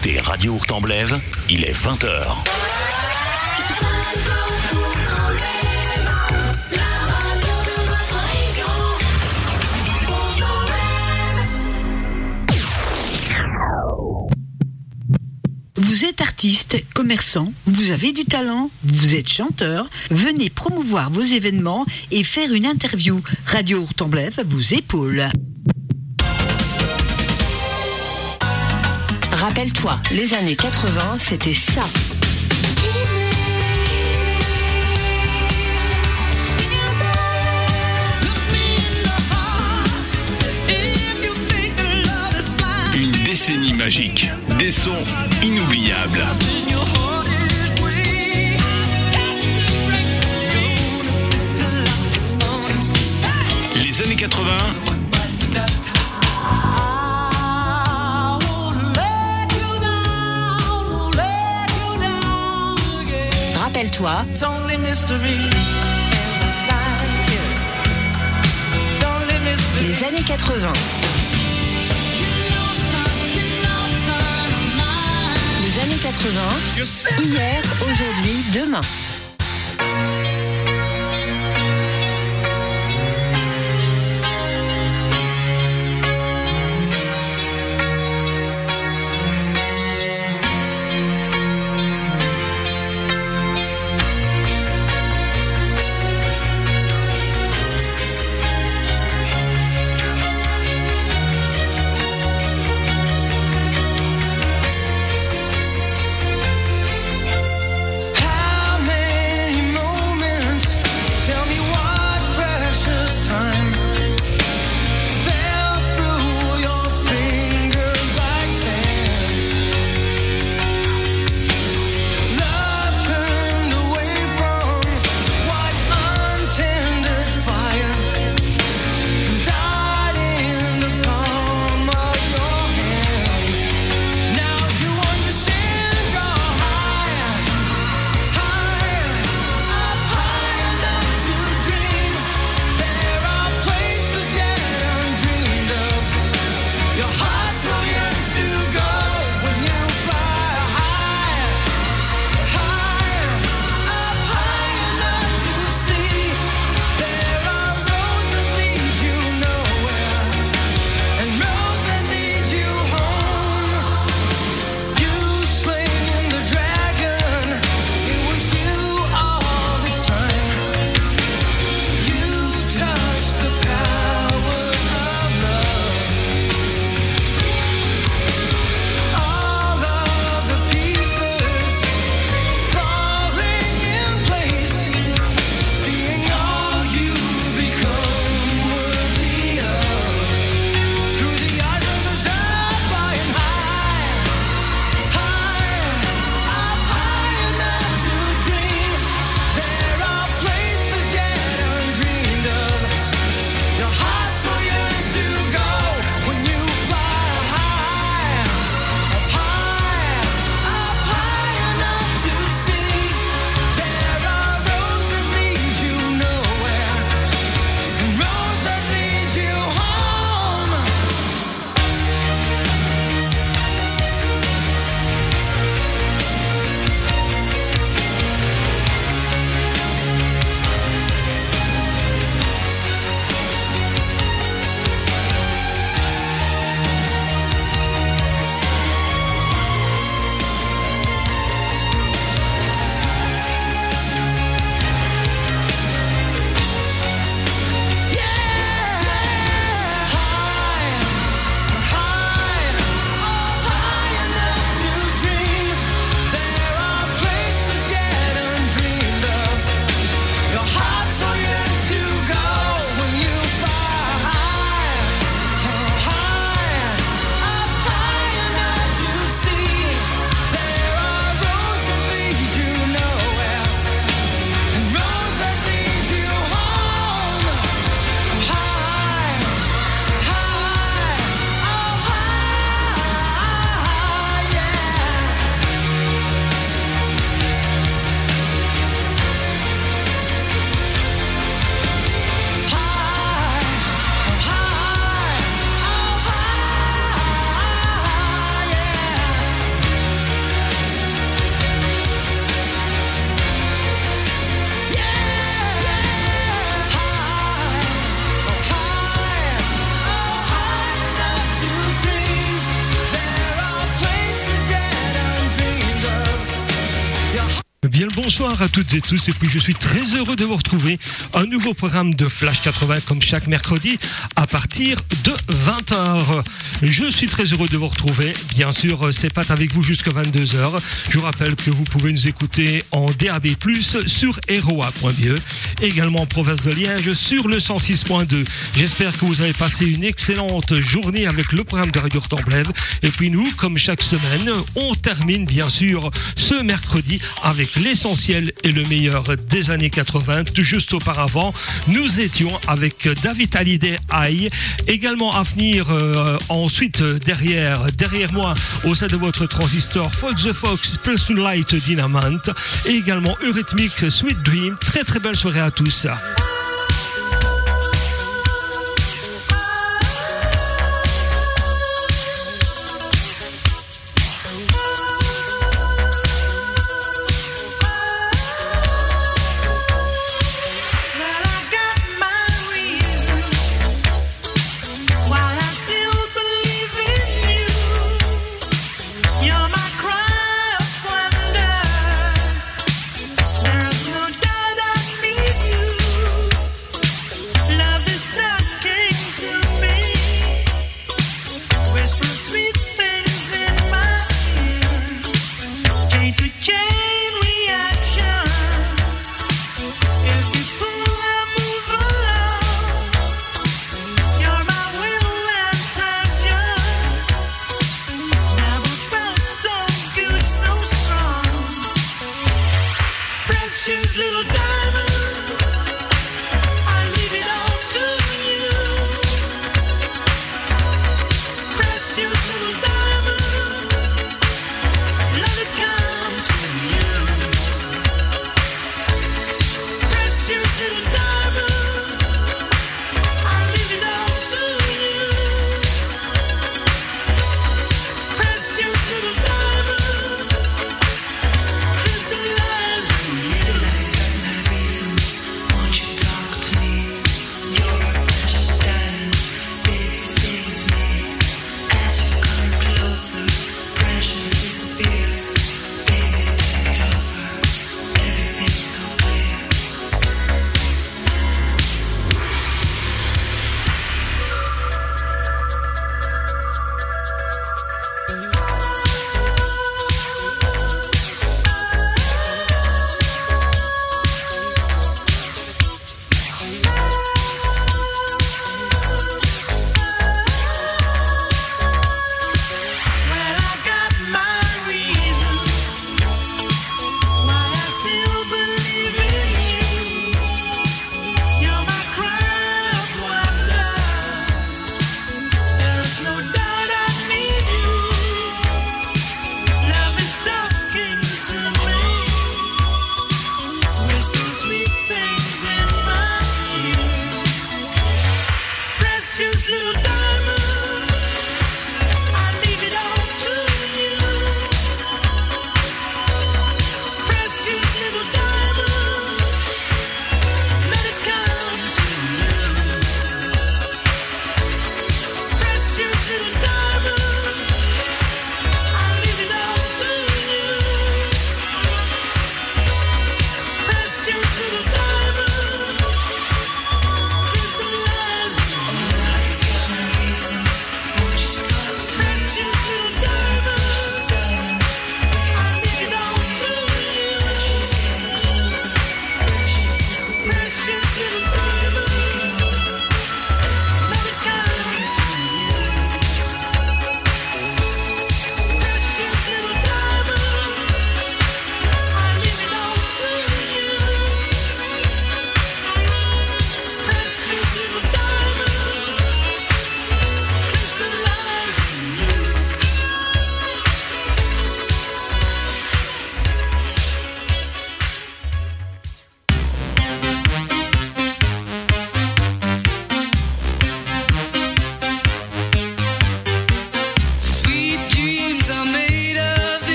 écoutez Radio Hurtemblève, il est 20h. Vous êtes artiste, commerçant, vous avez du talent, vous êtes chanteur, venez promouvoir vos événements et faire une interview. Radio Hurtemblève vous épaule. Rappelle-toi, les années 80, c'était ça. Une décennie magique, des sons inoubliables. Les années 80, Rappelle-toi, les années 80. Les années 80, hier, aujourd'hui, demain. Tous. Et puis je suis très heureux de vous retrouver. Un nouveau programme de Flash 80 comme chaque mercredi partir de 20h. Je suis très heureux de vous retrouver. Bien sûr, c'est pas avec vous jusqu'à 22h. Je vous rappelle que vous pouvez nous écouter en DAB+, sur ROA.be, également en province de Liège sur le 106.2. J'espère que vous avez passé une excellente journée avec le programme de Radio Temblève. Et puis nous, comme chaque semaine, on termine bien sûr ce mercredi avec l'essentiel et le meilleur des années 80. Tout juste auparavant, nous étions avec David Hallyday Également à venir euh, ensuite derrière, derrière moi, au sein de votre transistor, Fox the Fox, Plus Light Dynamite, et également Eurythmics Sweet Dream. Très très belle soirée à tous.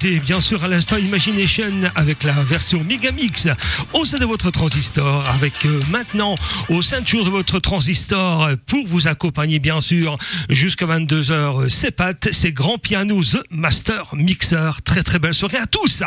Écouté bien sûr à l'instant Imagination avec la version Megamix au sein de votre transistor avec euh, maintenant au ceinture de votre transistor pour vous accompagner bien sûr jusqu'à 22h c'est Pat, c'est Grand Piano The Master Mixer. Très très belle soirée à tous.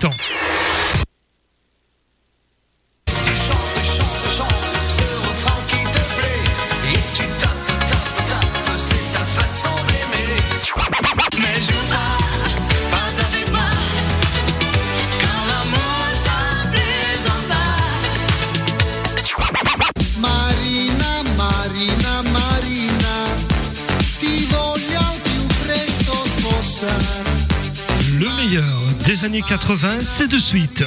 Dans 80, c'est de suite.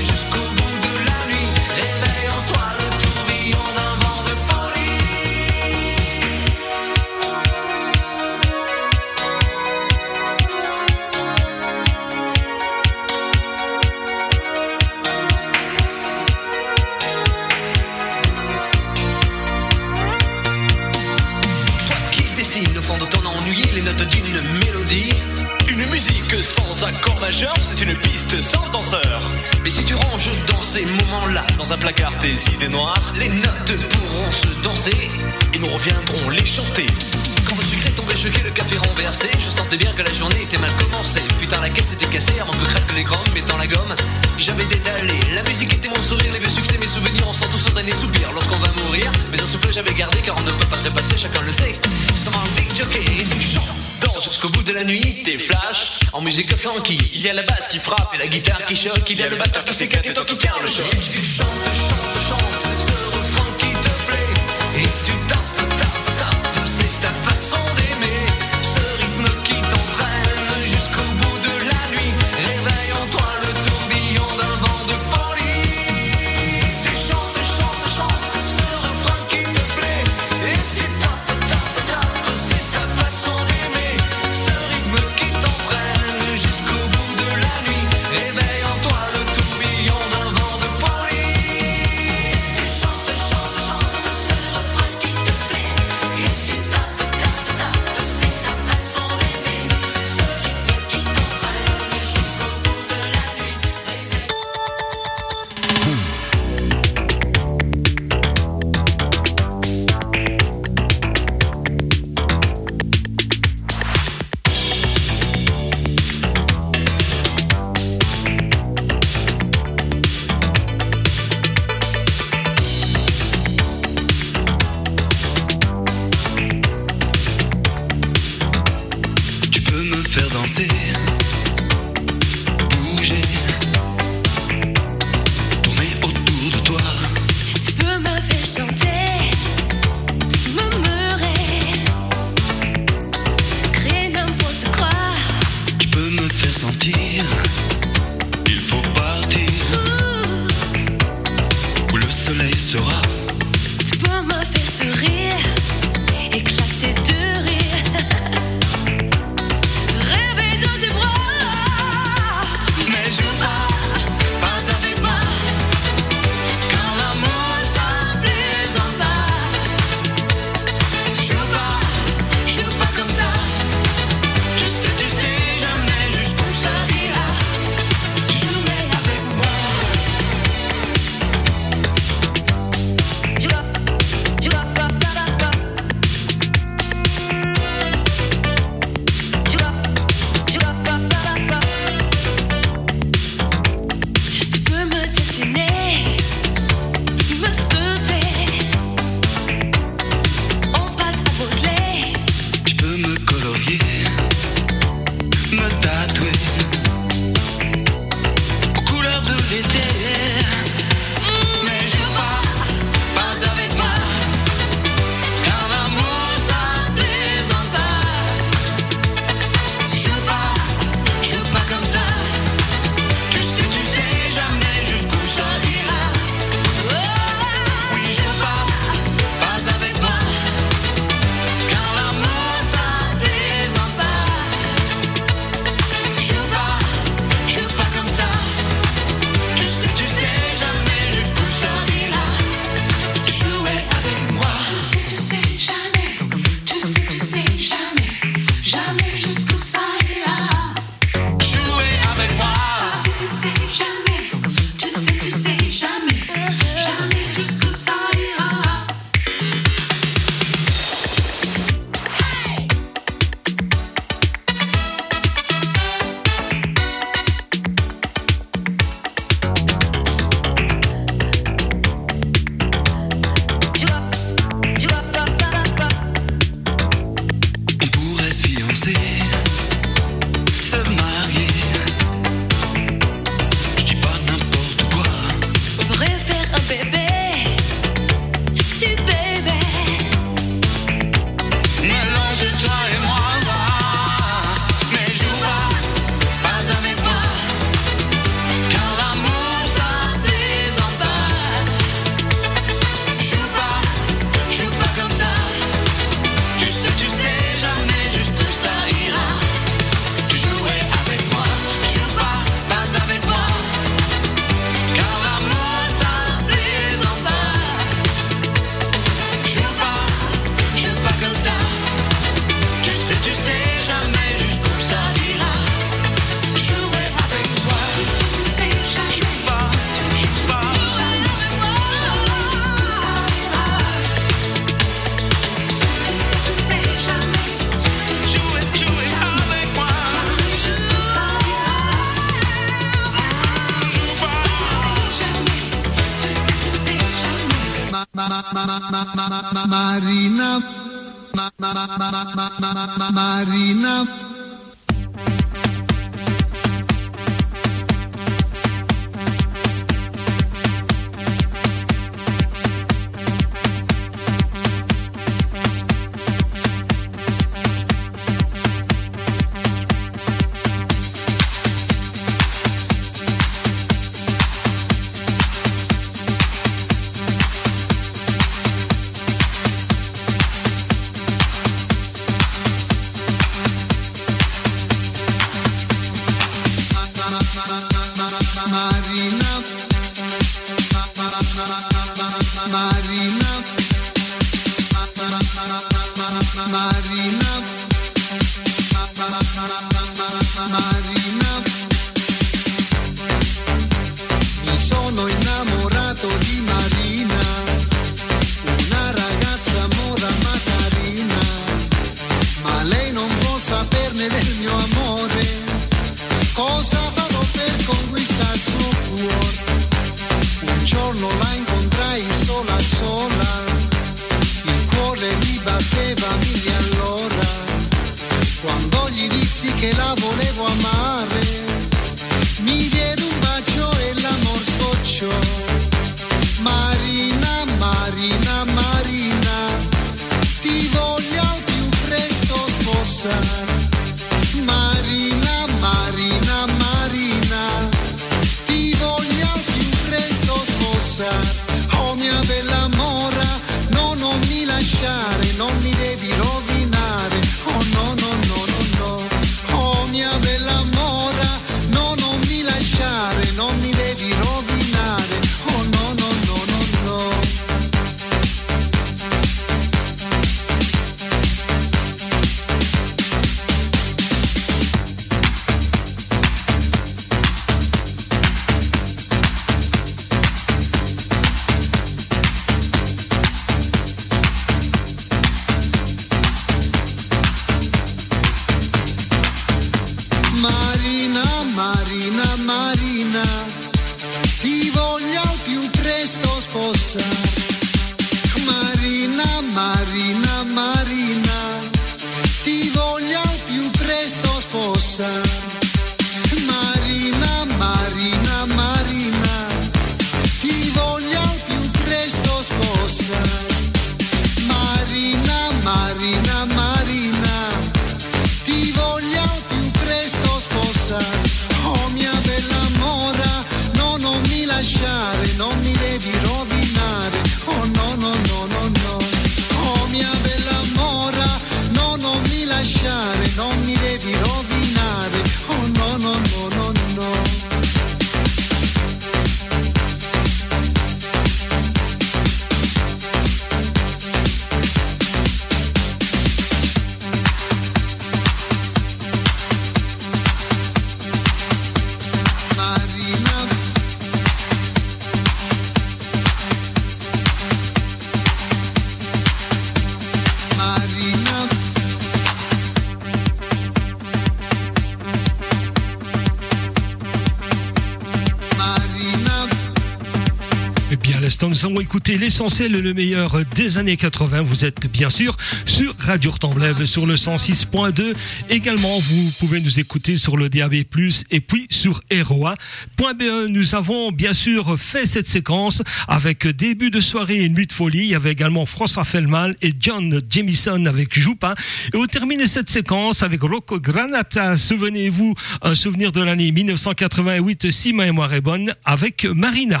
l'essentiel le meilleur des années 80. Vous êtes bien sûr sur Radio Retemblève sur le 106.2. Également, vous pouvez nous écouter sur le DAB+, et puis sur eroa.be. Nous avons bien sûr fait cette séquence avec début de soirée et nuit de folie. Il y avait également François Fellman et John Jamison avec Joupin. Et on termine cette séquence avec Rocco Granata. Souvenez-vous, un souvenir de l'année 1988, si ma mémoire est bonne, avec Marina.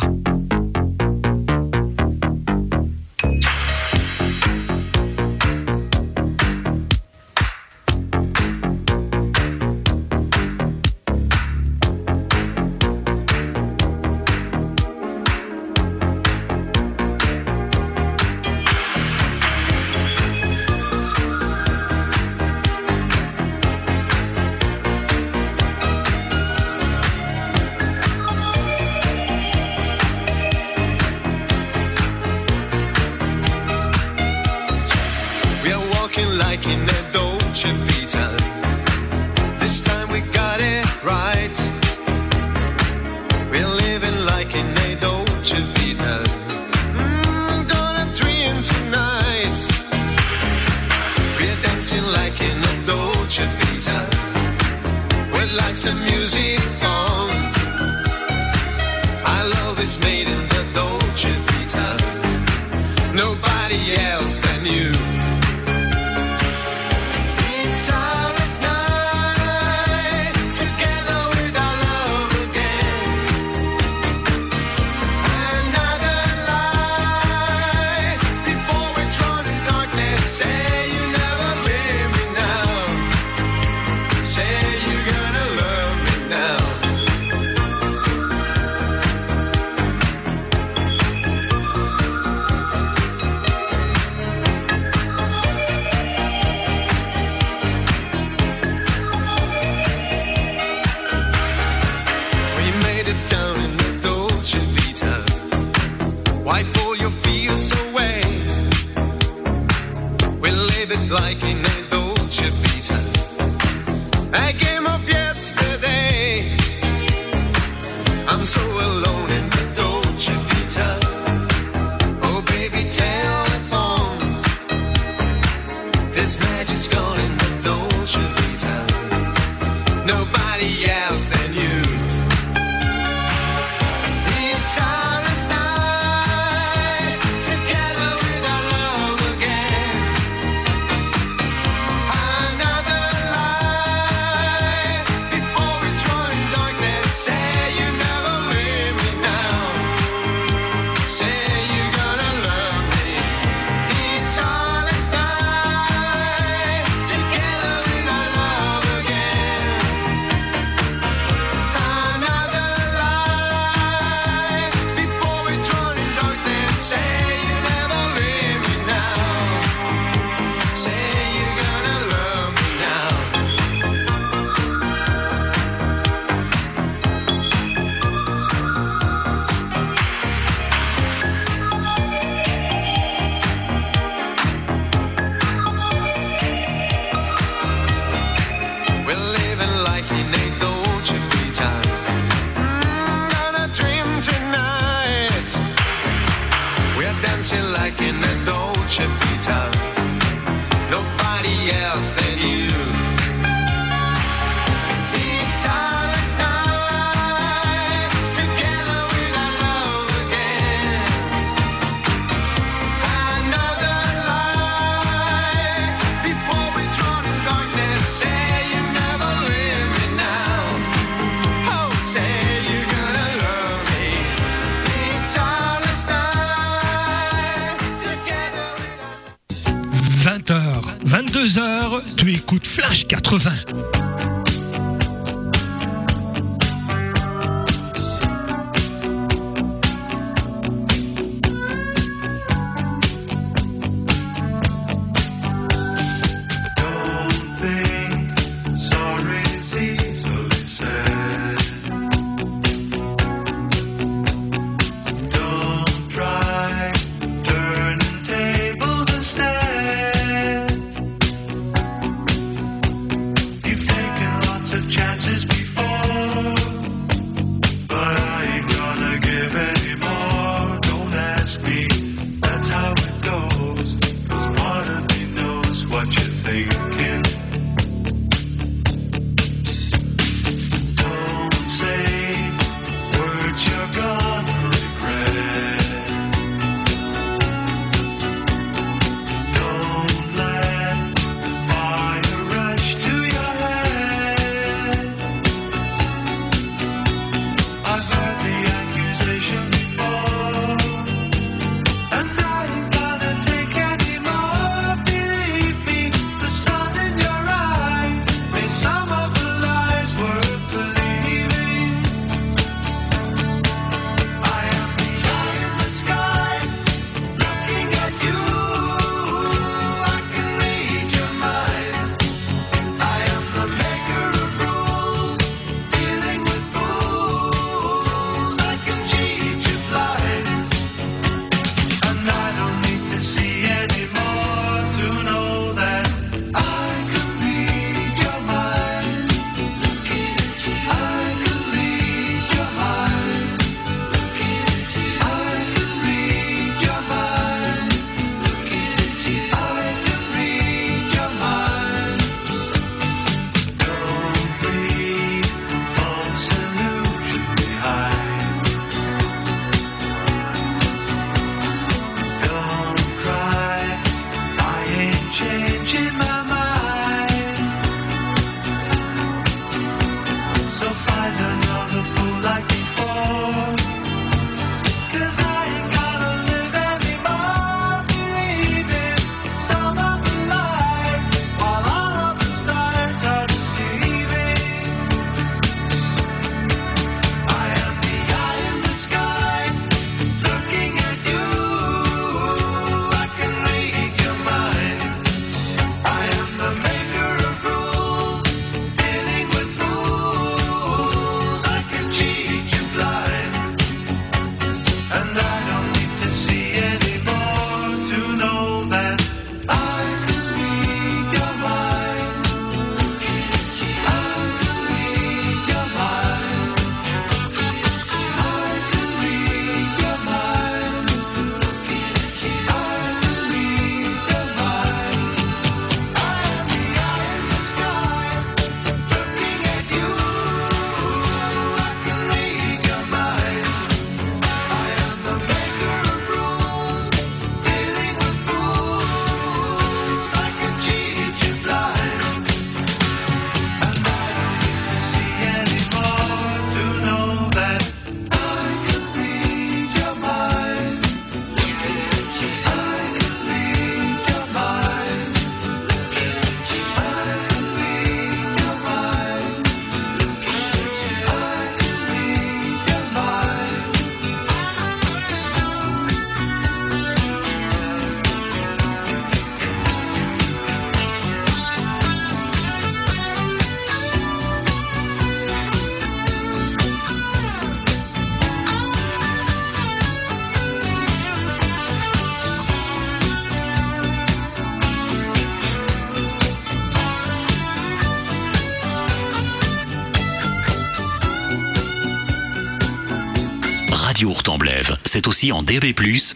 Aussi en DAB+,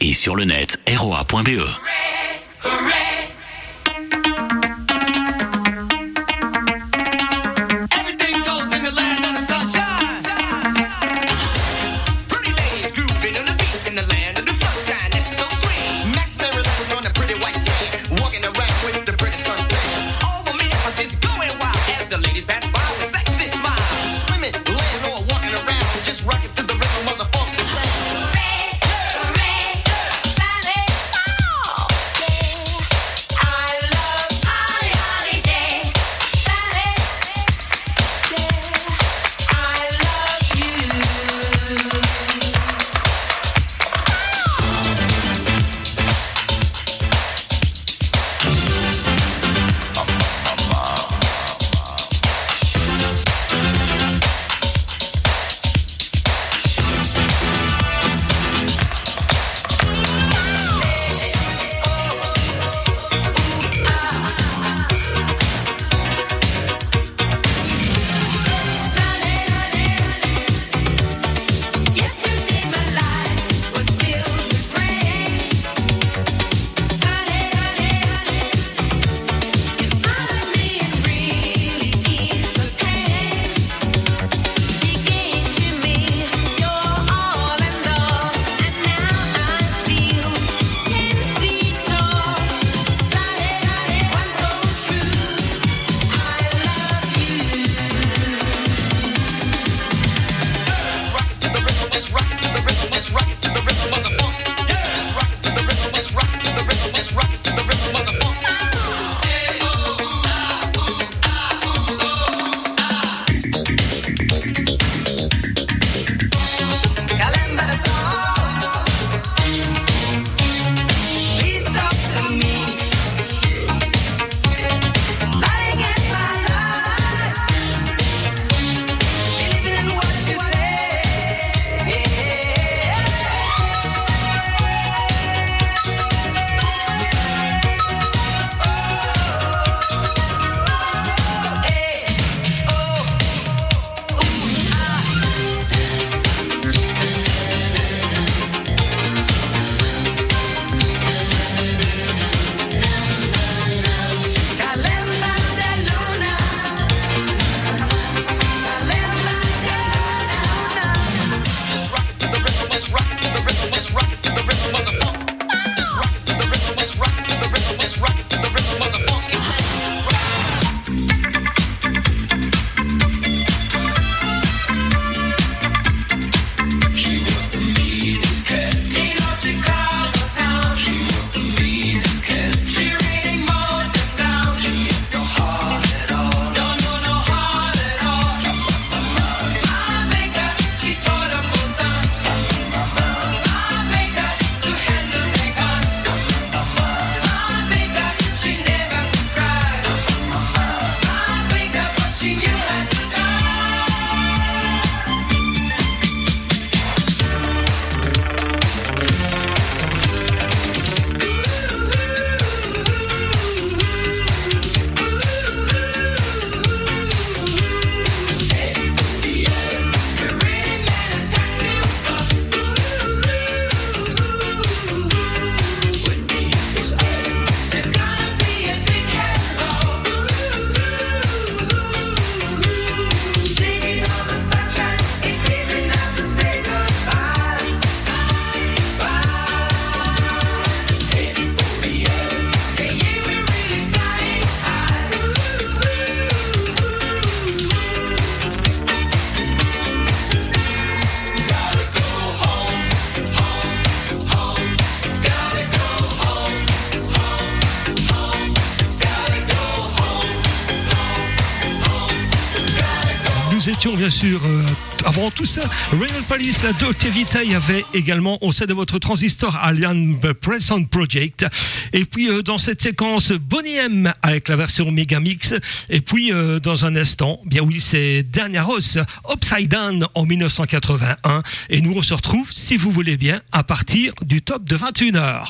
et sur le net, roa.be. tout ça, Royal Palace, la il y avait également au sein de votre transistor Alien Present Project. Et puis euh, dans cette séquence, Bonnie M avec la version Megamix. Et puis euh, dans un instant, bien oui, c'est Dernier Ross, Upside Down en 1981. Et nous on se retrouve, si vous voulez bien, à partir du top de 21h.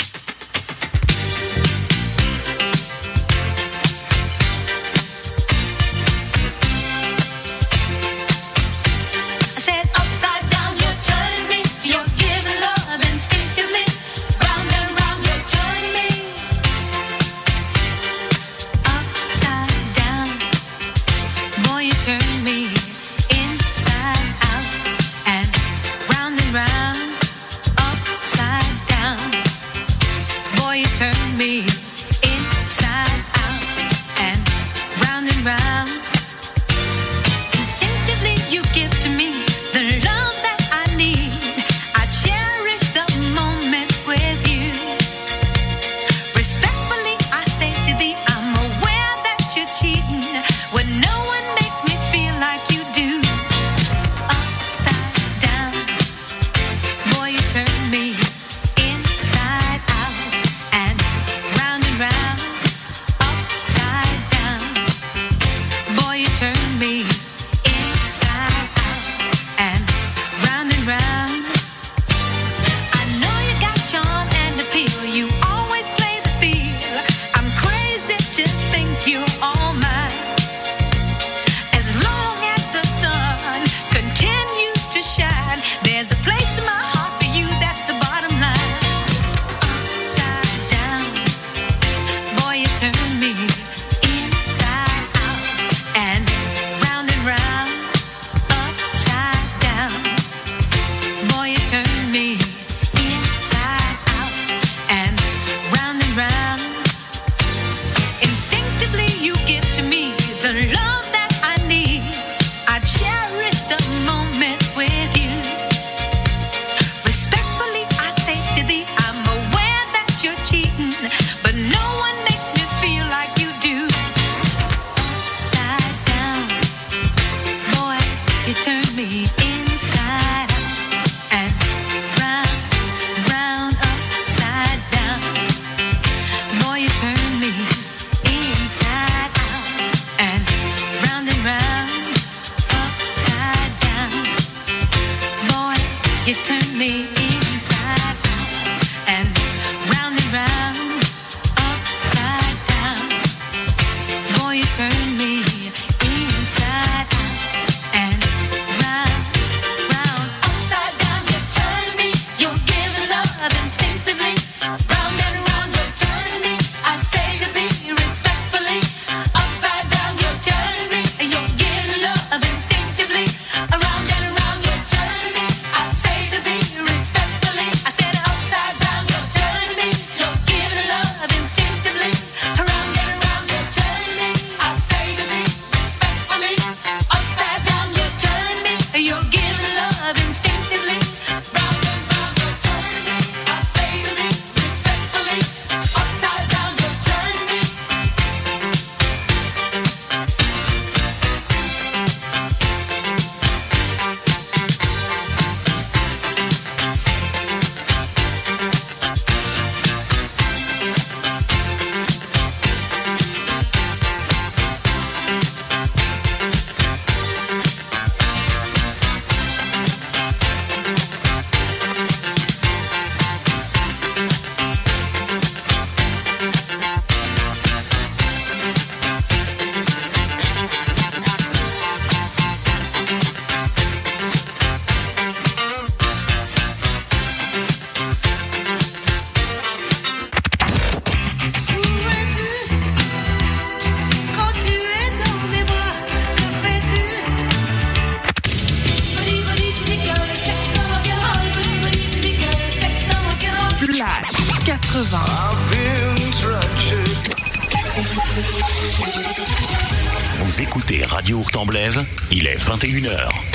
Vous écoutez Radio Hurtemblève, il est 21h.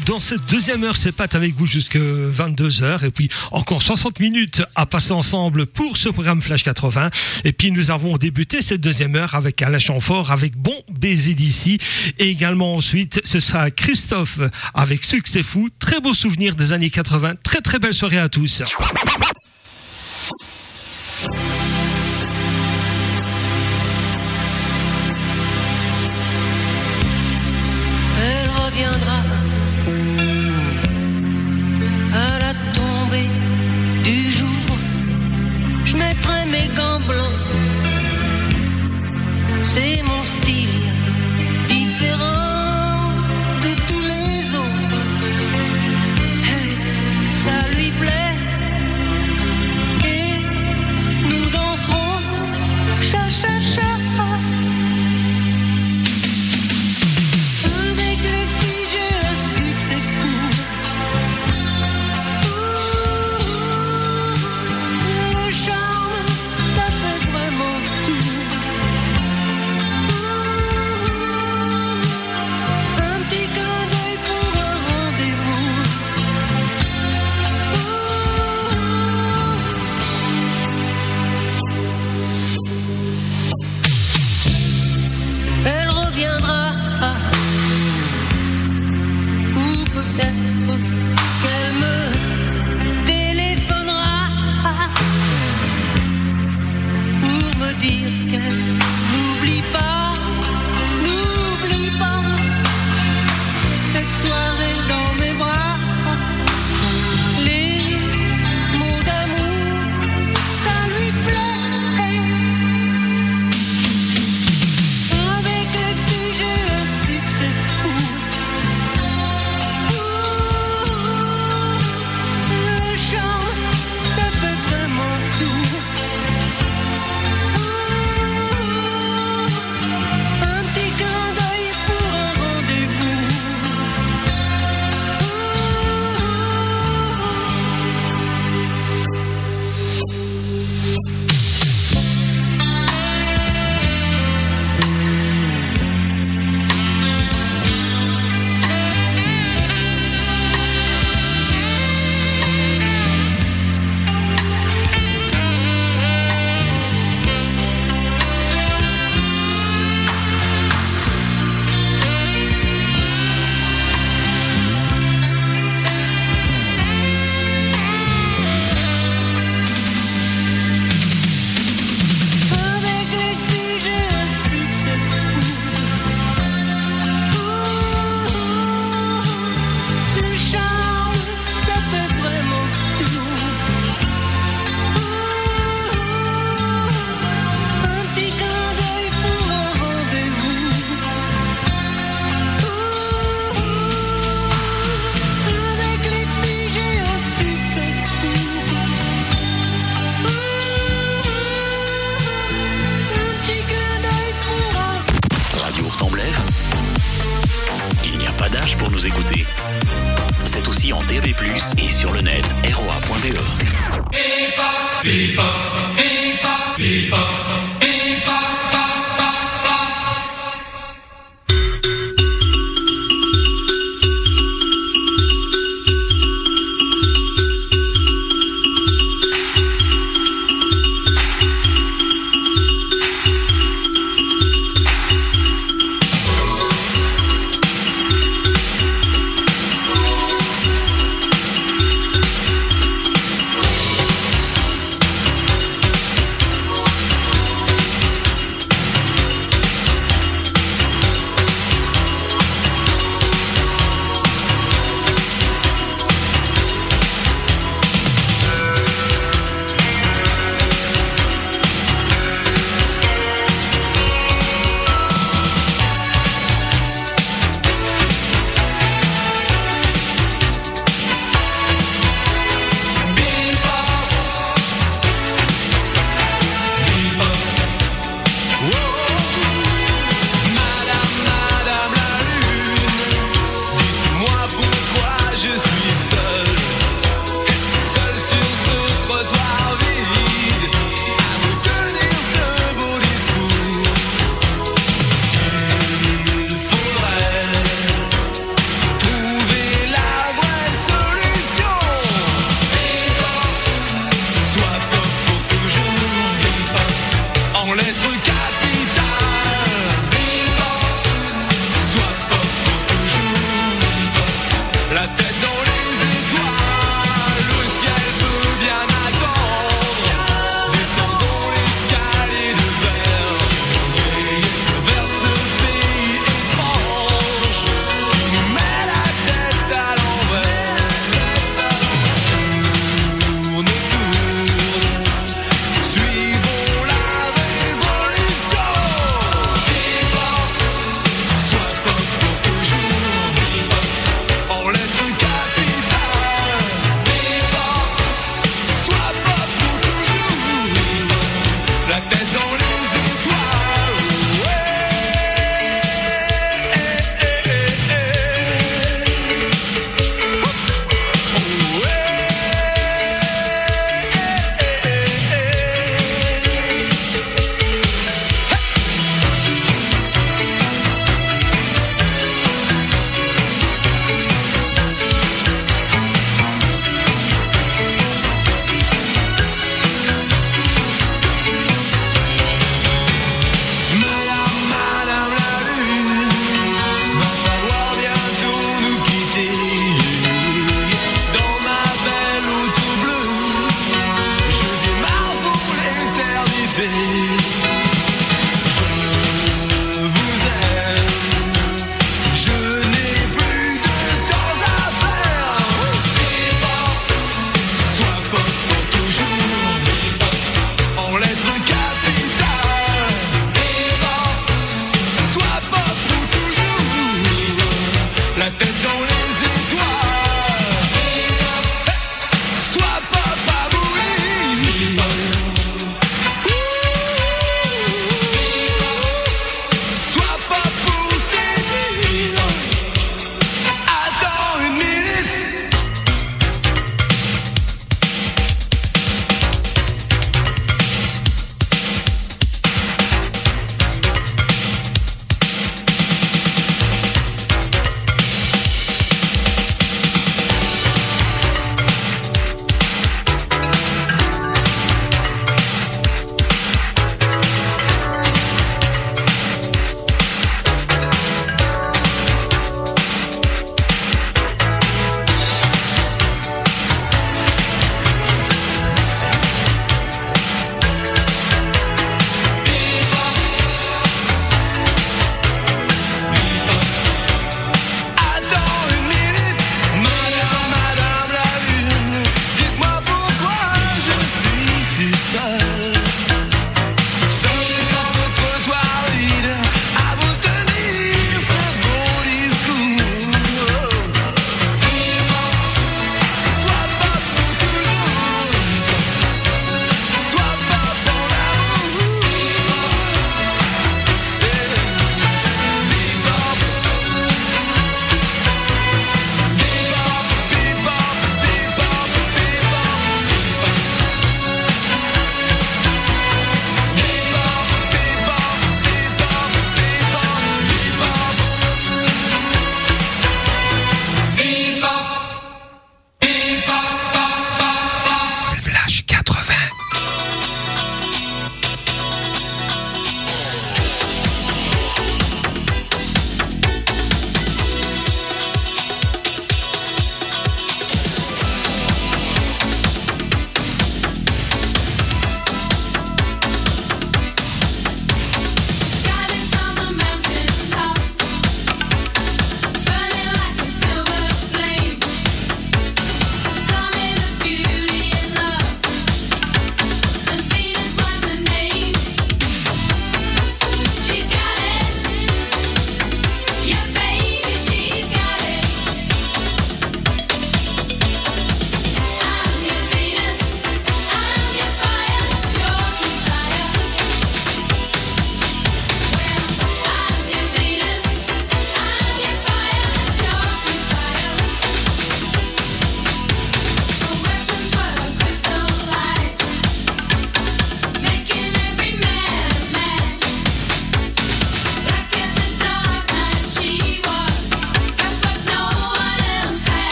dans cette deuxième heure, c'est Pat avec vous jusqu'à 22h. Et puis encore 60 minutes à passer ensemble pour ce programme Flash 80. Et puis nous avons débuté cette deuxième heure avec Alain Chamfort, avec Bon Baiser d'ici. Et également ensuite, ce sera Christophe avec Succès Fou. Très beau souvenir des années 80. Très très belle soirée à tous.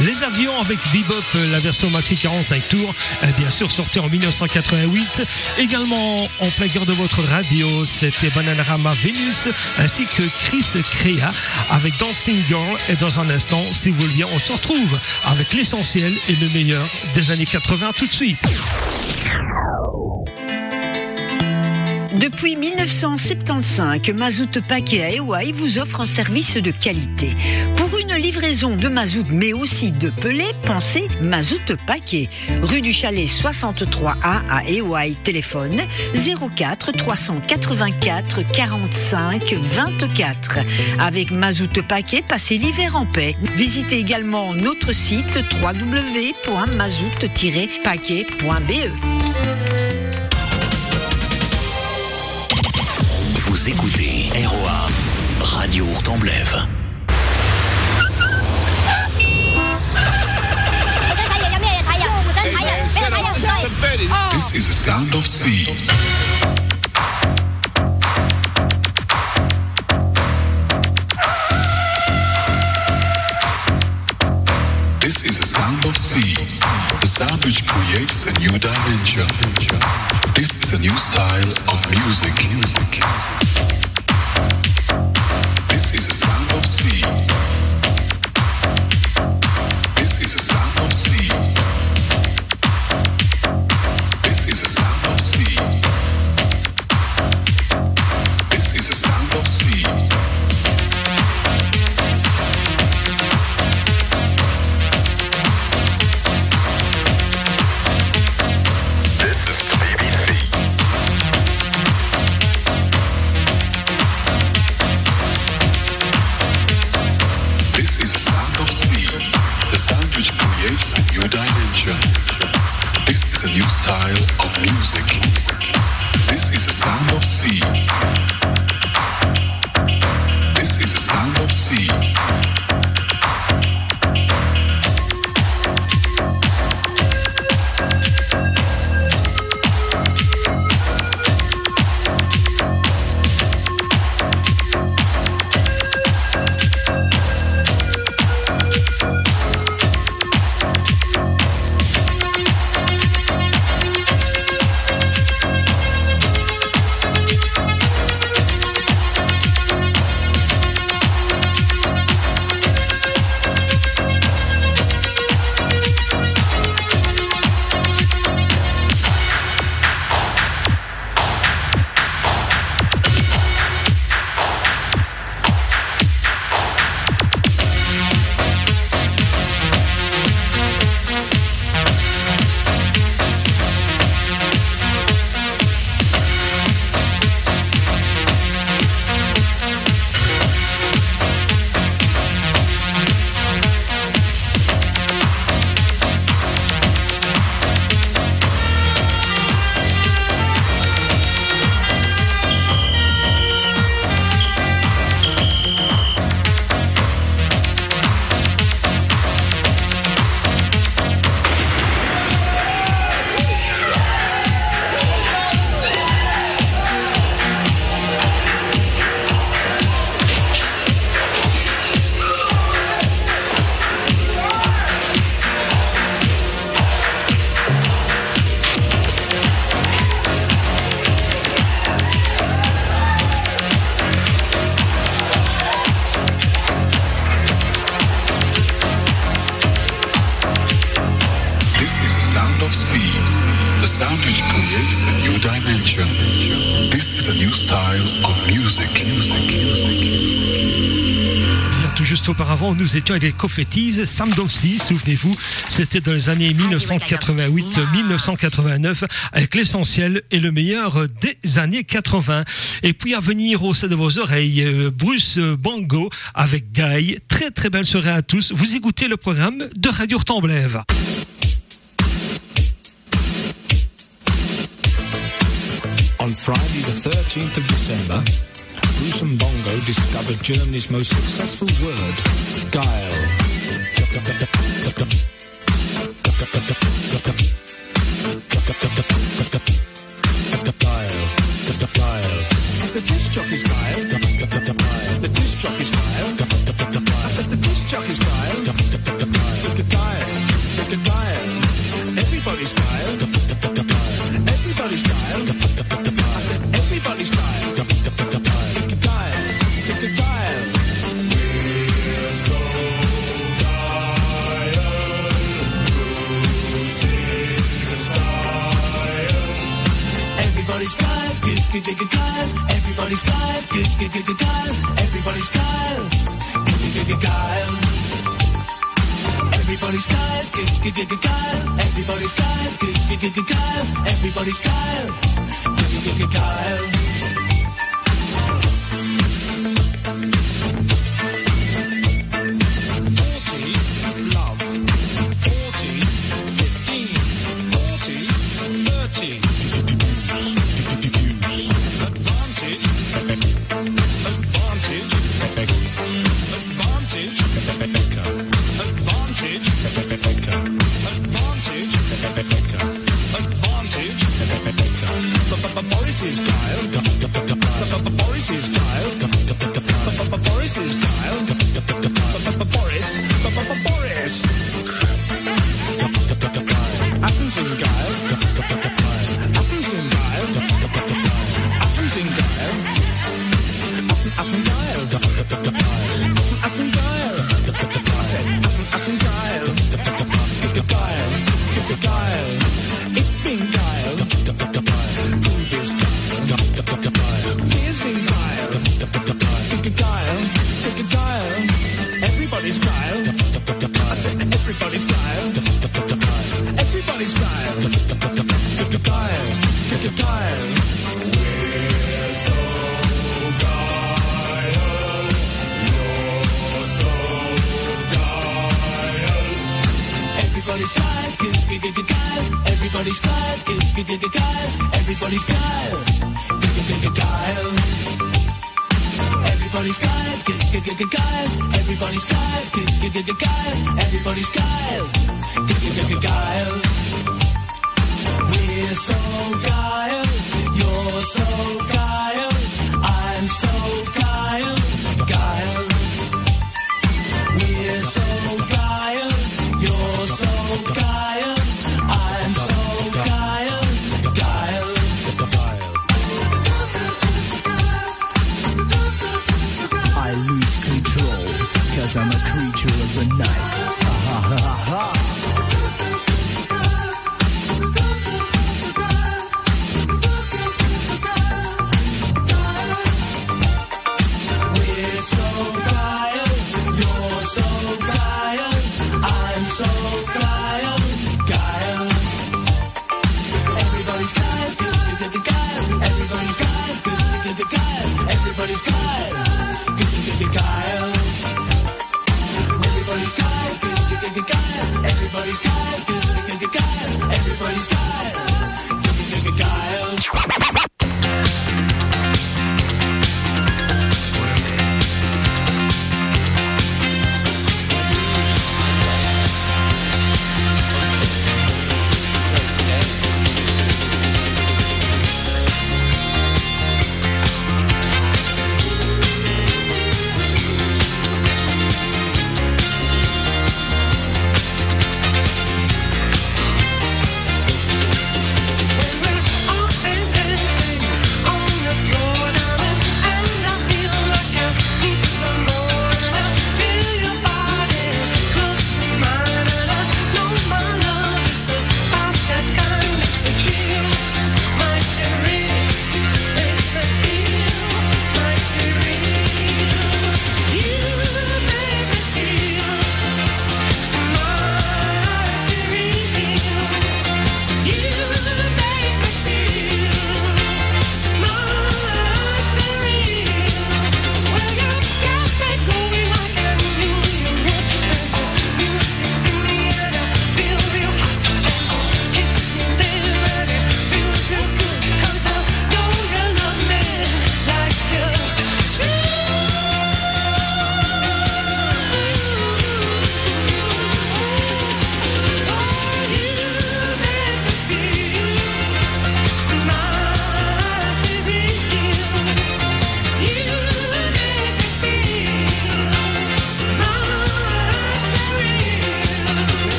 Les avions avec Bebop, euh, la version maxi 45 tours, bien sûr sortie en 1988. Également en plein de votre radio, c'était Bananarama Venus ainsi que Chris Crea avec Dancing Girl. Et dans un instant, si vous le bien, on se retrouve avec l'essentiel et le meilleur des années 80 tout de suite. Depuis 1975, Mazout Paquet à Hawaï vous offre un service de qualité. Livraison de mazout mais aussi de pelé, pensez Mazout Paquet. Rue du Chalet 63A à Hawaï. Téléphone 04 384 45 24. Avec Mazout Paquet, passez l'hiver en paix. Visitez également notre site www.mazout-paquet.be. Vous écoutez ROA, Radio Hurtemblève. Oh. This is a sound of sea. This is a sound of sea, the sound which creates a new dimension. This is a new style of music. This nous étions avec les Cofettis, Samdovsi, souvenez-vous, c'était dans les années ah, 1988-1989, avec l'essentiel et le meilleur des années 80. Et puis à venir au sein de vos oreilles, euh, Bruce euh, Bongo avec Guy. Très très belle soirée à tous. Vous écoutez le programme de Radio Rtamblève. On Friday the 13th of December, Bruce Bongo discovered Germany's most successful Guile. The disc jockey's guile. The disc jockey's guile. The disc jockey's guile. Good, good, good, good Kyle. Everybody's Kyle. Good, good, good, good, Kyle. Everybody's Kyle. Good, good, good, good, Kyle. Everybody's Kyle. Good, good, good, good, Kyle. Everybody's Kyle. Good, good, good, good, Kyle. Everybody's Kyle. Good, good, good, good, Kyle.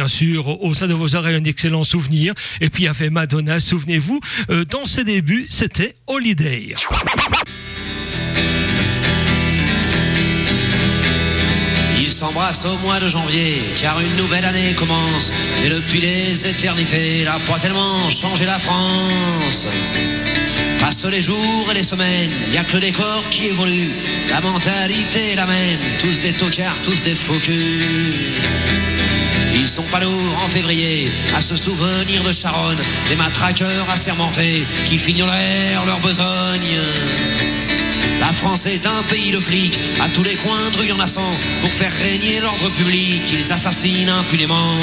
Bien sûr au sein de vos oreilles un excellent souvenir. Et puis il y avait Madonna, souvenez-vous, euh, dans ses débuts, c'était Holiday. Ils s'embrassent au mois de janvier, car une nouvelle année commence. Et depuis les éternités, n'a pas tellement changé la France. Passent les jours et les semaines, y a que le décor qui évolue. La mentalité est la même, tous des tocards, tous des faux culs. Ils sont pas lourds en février à se souvenir de Charonne, des matraqueurs assermentés qui l'air leur besogne. La France est un pays de flics, à tous les coins de rue en a pour faire régner l'ordre public, ils assassinent impunément.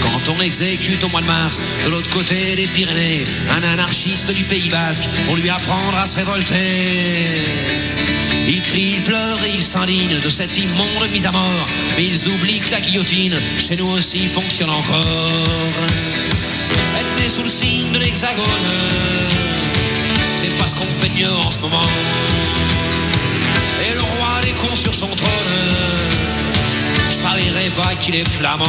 Quand on exécute au mois de mars, de l'autre côté des Pyrénées, un anarchiste du Pays Basque, pour lui apprendre à se révolter. Il crie, il pleure et il s'indigne de cette immonde mise à mort. Mais ils oublient que la guillotine, chez nous aussi, fonctionne encore. Né sous le signe de l'hexagone, c'est pas ce qu'on fait mieux en ce moment. Et le roi des cons sur son trône, je parierais pas qu'il est flamand.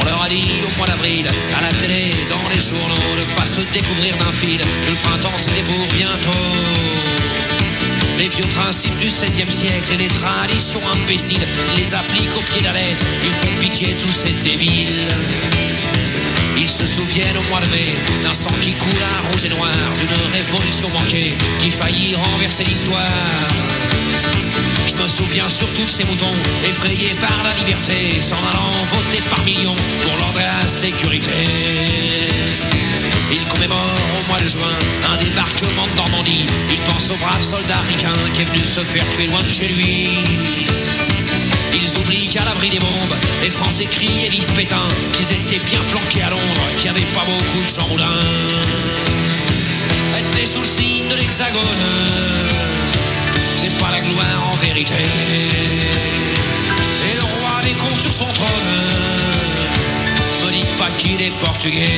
On leur a dit au mois d'avril, à la télé, dans les journaux, de pas se découvrir d'un fil, que le printemps c'était pour bientôt. Les vieux principes du XVIe siècle et les traditions imbéciles les appliquent au pied de. Ils font pitié tous ces débiles. Ils se souviennent au mois de mai d'un sang qui coule à rouge et noir, d'une révolution manquée qui faillit renverser l'histoire. Je me souviens surtout de ces moutons effrayés par la liberté, s'en allant voter par millions pour l'ordre et la sécurité. Il commémore au mois de juin un débarquement de Normandie. Il pense au brave soldat ricain qui est venu se faire tuer loin de chez lui. Ils oublient qu'à l'abri des bombes, les Français crient et vivent Pétain, qu'ils étaient bien planqués à Londres, qu'il n'y avait pas beaucoup de chamboulins. Être né sous le signe de l'hexagone, c'est pas la gloire en vérité. Et le roi des cons sur son trône, pas qu'il est portugais.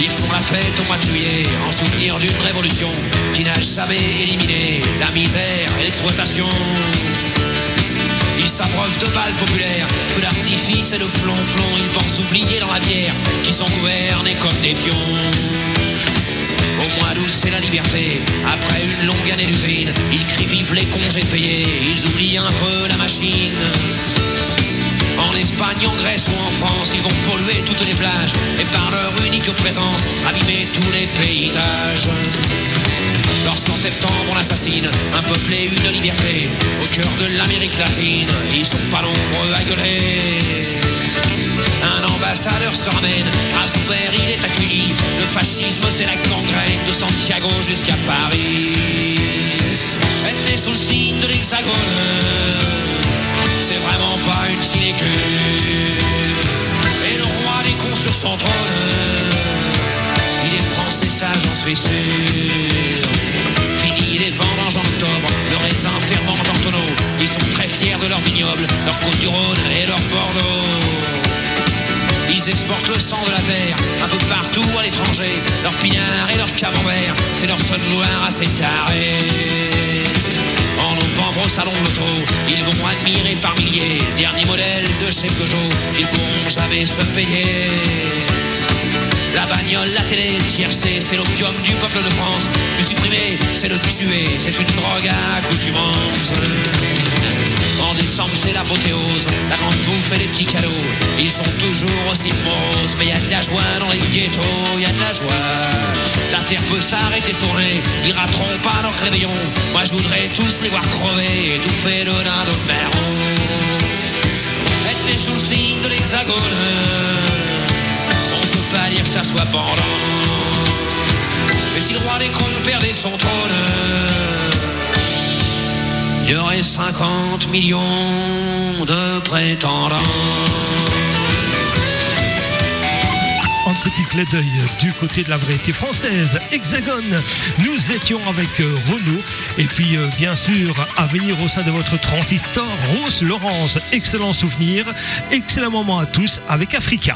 Ils font la fête au mois de juillet en souvenir d'une révolution qui n'a jamais éliminé la misère et l'exploitation. Ils s'abreuvent de balles populaires, feux d'artifice et de flonflon. Ils pensent oublier dans la bière qui sont gouvernés comme des pions. Au mois d'août, c'est la liberté. Après une longue année d'usine, ils crient vive les congés payés. Ils oublient un peu la machine. En Espagne, en Grèce ou en France, ils vont polluer toutes les plages et par leur unique présence abîmer tous les paysages. Lorsqu'en septembre on assassine un peuple et une liberté au cœur de l'Amérique latine, ils sont pas nombreux à gueuler. Un ambassadeur se ramène, à ouvert, il est accueilli. Le fascisme, c'est la gangrène de Santiago jusqu'à Paris. Être né sous le signe de l'hexagone, c'est vraiment pas une sinécure. Et le roi des cons sur son trône, il est français, ça j'en suis sûr. Fini les vendanges en octobre, le raisin ferment en tonneau. Ils sont très fiers de leur vignoble, leur côte du Rhône et leur Bordeaux. Ils exportent le sang de la terre un peu partout à l'étranger. Leur pinard et leur camembert, c'est leur seule gloire à ces tarés. Au salon de l'auto, ils vont admirer par milliers dernier modèle de chez Peugeot. Ils pourront jamais se payer. La bagnole, la télé, tiercé, c'est l'opium du peuple de France. Le supprimer, c'est le tuer, c'est une drogue à accoutumance. C'est l'apothéose, la grande bouffe et les petits cadeaux. Ils sont toujours aussi moroses, mais y a de la joie dans les ghettos, y a de la joie. La terre peut s'arrêter de tourner, ils rateront pas leur réveillon. Moi, je voudrais tous les voir crever, étouffés de Perron. Être né sous le signe de l'hexagone, on peut pas dire que ça soit pendant. Mais si le roi des cons perdait son trône, il y aurait 50 millions de prétendants. Un petit clin d'œil du côté de la variété française, Hexagone. Nous étions avec euh, Renaud. Et puis, euh, bien sûr, à venir au sein de votre transistor, Rose Laurence. Excellent souvenir, excellent moment à tous avec Africa.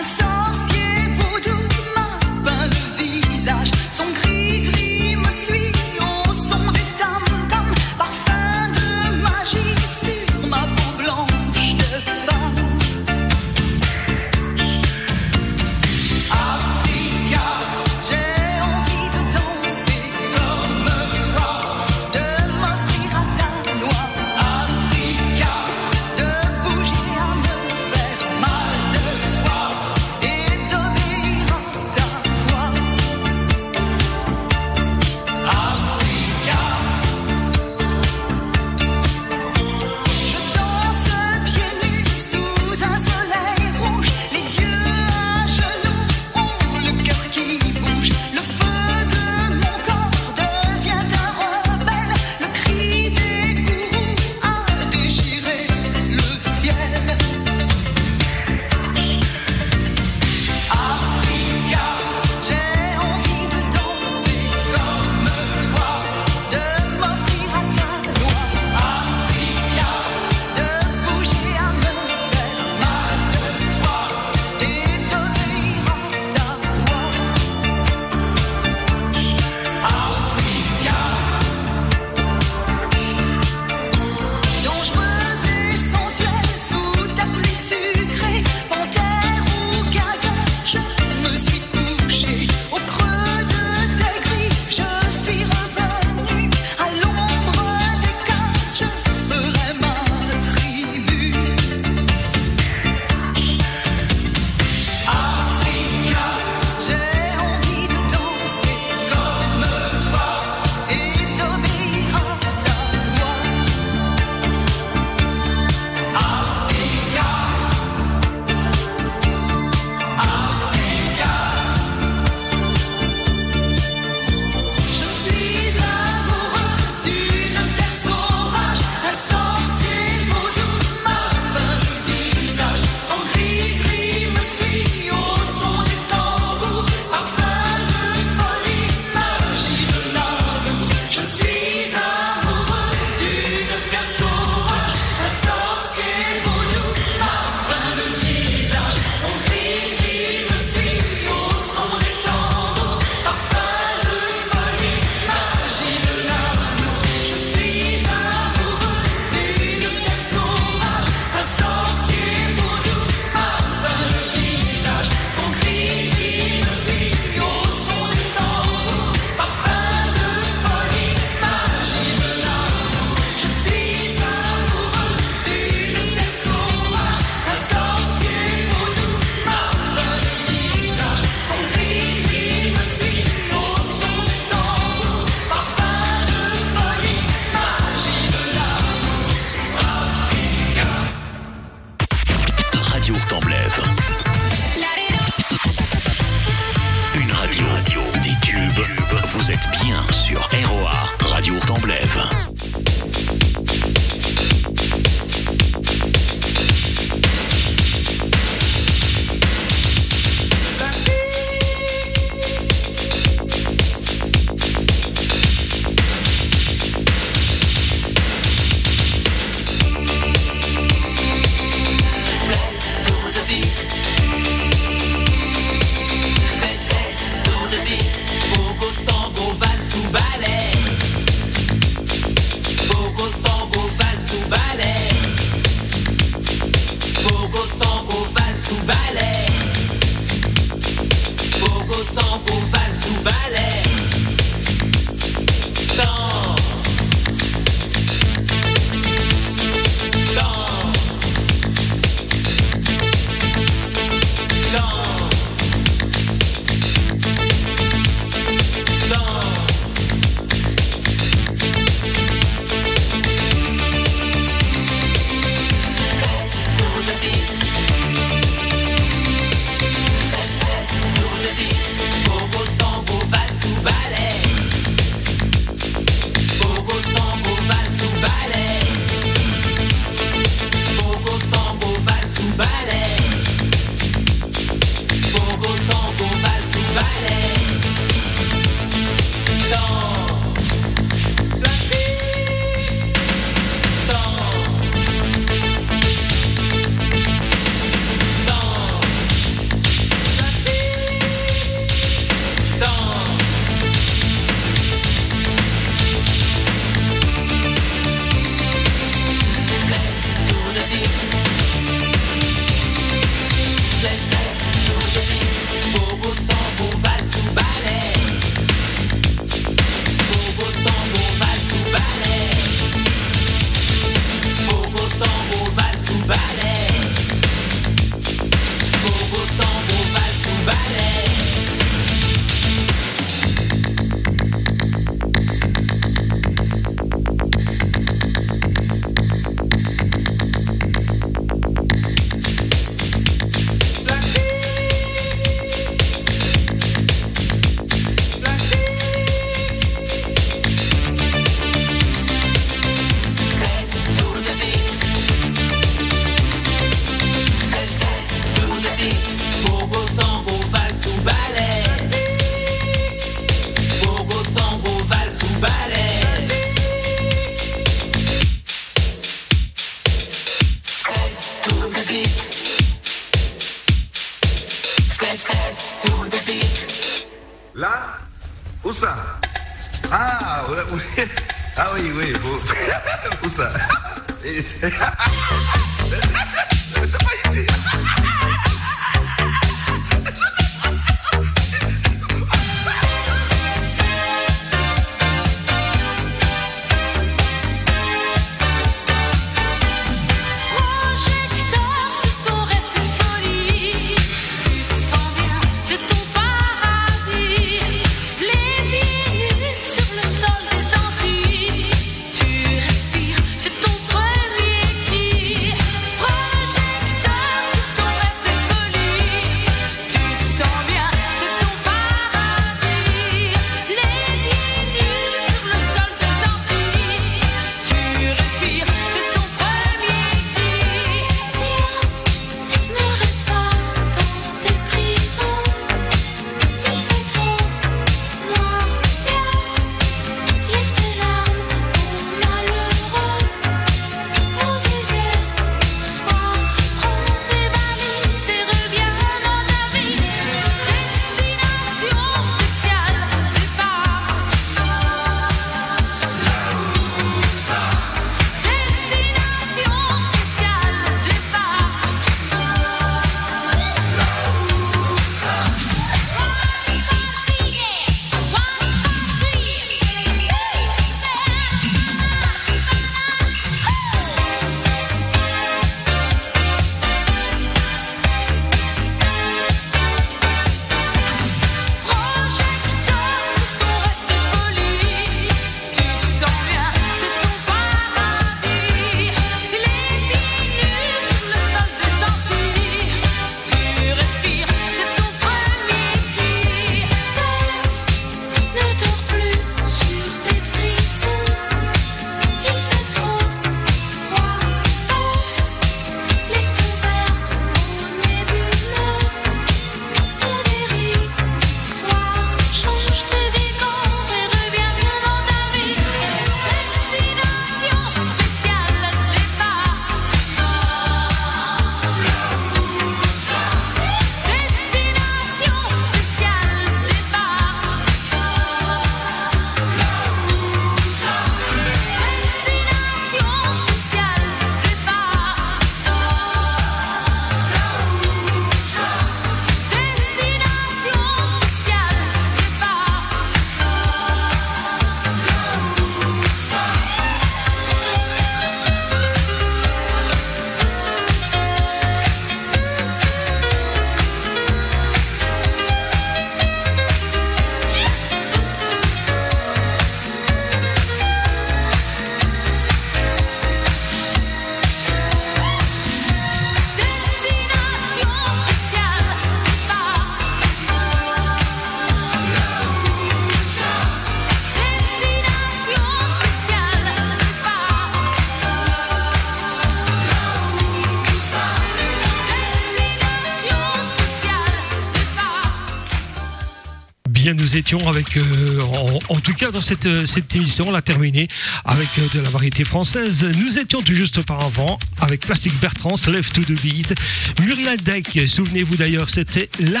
Nous étions avec, euh, en, tout cas dans cette, euh, cette émission, on l'a terminée avec euh, de la variété française. Nous étions tout juste auparavant avec Plastic Bertrand, Left to the Beat. Muriel Deck, souvenez-vous d'ailleurs, c'était là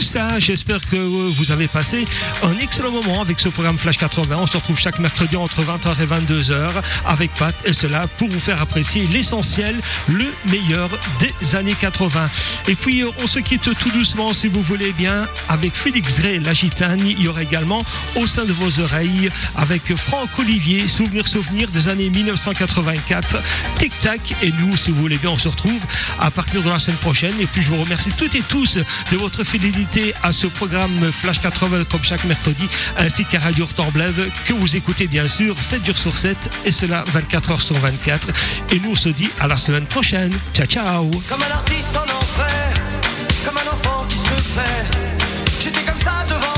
ça. J'espère que euh, vous avez passé un excellent moment avec ce programme Flash 80. On se retrouve chaque mercredi entre 20h et 22h avec Pat et cela pour vous faire apprécier l'essentiel, le meilleur des années 80. Et puis euh, on se quitte tout doucement si vous voulez bien avec Félix Gray, la gitane. Il y aura également au sein de vos oreilles avec Franck Olivier, souvenir souvenir des années 1984, Tic Tac. Et nous, si vous voulez bien, on se retrouve à partir de la semaine prochaine. Et puis je vous remercie toutes et tous de votre fidélité à ce programme Flash 80 comme chaque mercredi, ainsi qu'à Radio Hortenblève que vous écoutez bien sûr 7 jours sur 7 et cela 24 heures sur 24. Et nous on se dit à la semaine prochaine. Ciao ciao Comme un artiste en enfer, comme un enfant qui se perd. J'étais comme ça devant